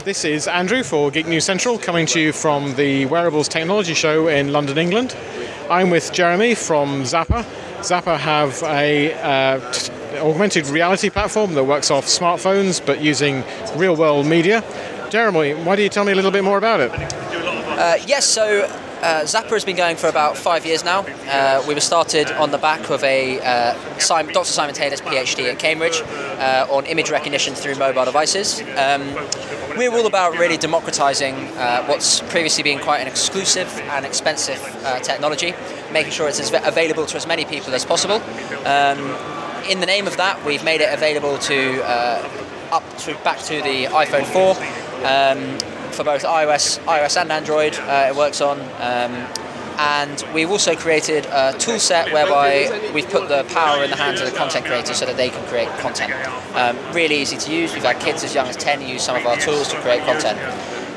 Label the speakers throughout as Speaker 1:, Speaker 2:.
Speaker 1: This is Andrew for Geek News Central coming to you from the Wearables Technology Show in London, England. I'm with Jeremy from Zappar. Zappar have a uh, t- augmented reality platform that works off smartphones but using real world media. Jeremy, why do you tell me a little bit more about it?
Speaker 2: Uh, yes, so uh, Zappar has been going for about five years now. Uh, we were started on the back of a uh, Simon, Dr. Simon Taylor's PhD at Cambridge uh, on image recognition through mobile devices. Um, we're all about really democratizing uh, what's previously been quite an exclusive and expensive uh, technology, making sure it's as available to as many people as possible. Um, in the name of that, we've made it available to up to back to the iPhone 4. Um, for both iOS, iOS and Android. Uh, it works on. And we've also created a tool set whereby we've put the power in the hands of the content creators so that they can create content. Um, really easy to use. We've had kids as young as 10 use some of our tools to create content.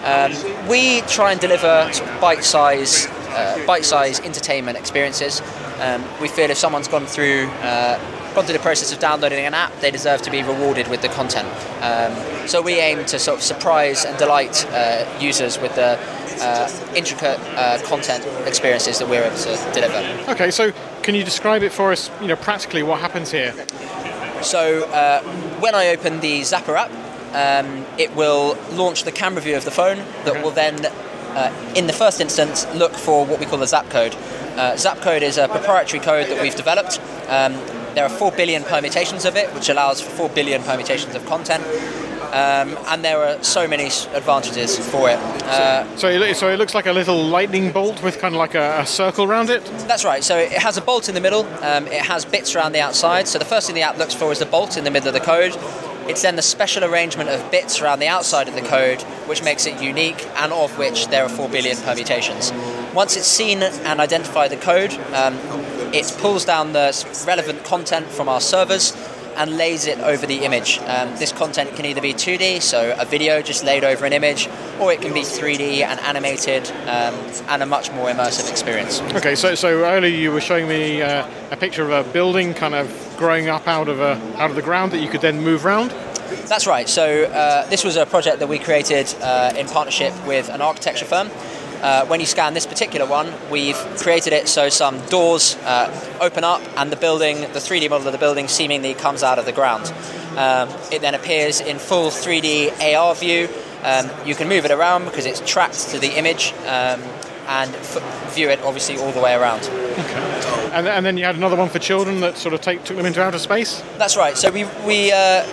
Speaker 2: Um, we try and deliver sort of bite-size, uh, bite-size entertainment experiences. Um, we feel if someone's gone through uh, gone through the process of downloading an app, they deserve to be rewarded with the content. Um, so we aim to sort of surprise and delight uh, users with the uh, intricate uh, content experiences that we're able to deliver.
Speaker 1: Okay, so can you describe it for us, you know, practically what happens here?
Speaker 2: So uh, when I open the Zappar app, um, it will launch the camera view of the phone that okay. will then, uh, in the first instance, look for what we call the Zap code. Uh, Zap code is a proprietary code that we've developed. Um, there are 4 billion permutations of it, which allows for 4 billion permutations of content. Um, and there are so many advantages for it.
Speaker 1: Uh, so, it, so it looks like a little lightning bolt with kind of like a, a circle around it?
Speaker 2: That's right. So it has a bolt in the middle, um, it has bits around the outside. So the first thing the app looks for is the bolt in the middle of the code. It's then the special arrangement of bits around the outside of the code which makes it unique and of which there are 4 billion permutations. Once it's seen and identified the code, um, it pulls down the relevant content from our servers and lays it over the image. Um, this content can either be 2D, so a video just laid over an image, or it can be 3D and animated um, and a much more immersive experience.
Speaker 1: Okay, so, so earlier you were showing me uh, a picture of a building kind of growing up out of, a, out of the ground that you could then move around?
Speaker 2: That's right. So uh, this was a project that we created uh, in partnership with an architecture firm uh, when you scan this particular one, we've created it so some doors uh, open up and the building, the 3D model of the building, seemingly comes out of the ground. Um, it then appears in full 3D AR view. Um, you can move it around because it's tracked to the image. Um, and f- view it obviously all the way around.
Speaker 1: Okay. And, and then you had another one for children that sort of take, took them into outer space?
Speaker 2: That's right. So we, we uh,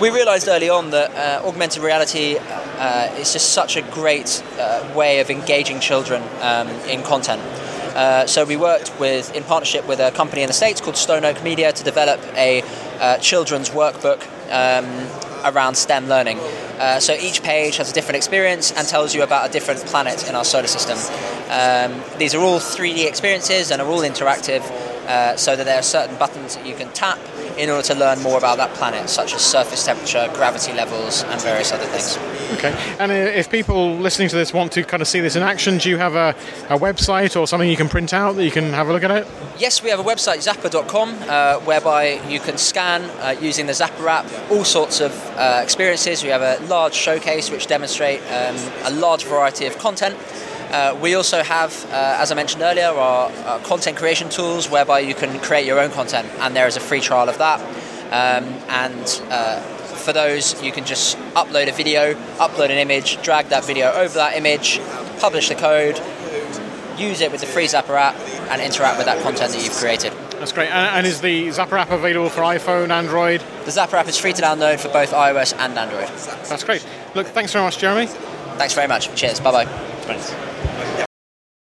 Speaker 2: we realised early on that uh, augmented reality uh, is just such a great uh, way of engaging children um, in content. Uh, so we worked with, in partnership with a company in the States called Stone Oak Media to develop a uh, children's workbook um, around STEM learning. Uh, so each page has a different experience and tells you about a different planet in our solar system. Um, these are all 3D experiences and are all interactive, uh, so that there are certain buttons that you can tap in order to learn more about that planet, such as surface temperature, gravity levels, and various other things.
Speaker 1: Okay, and if people listening to this want to kind of see this in action, do you have a, a website or something you can print out that you can have a look at it?
Speaker 2: Yes, we have a website, zappar.com, uh, whereby you can scan uh, using the Zappar app all sorts of uh, experiences. We have a large showcase which demonstrate um, a large variety of content. Uh, we also have, uh, as I mentioned earlier, our, our, content creation tools whereby you can create your own content, and there is a free trial of that. Um, and uh, for those, you can just upload a video, upload an image, drag that video over that image, publish the code, use it with the free Zappar app, and interact with that content that you've created.
Speaker 1: That's great. And, is the Zappar app available for iPhone, Android?
Speaker 2: The Zappar app is free to download for both iOS and Android.
Speaker 1: That's great. Look, thanks very much, Jeremy.
Speaker 2: Thanks very much. Cheers. Bye bye.
Speaker 1: Thanks.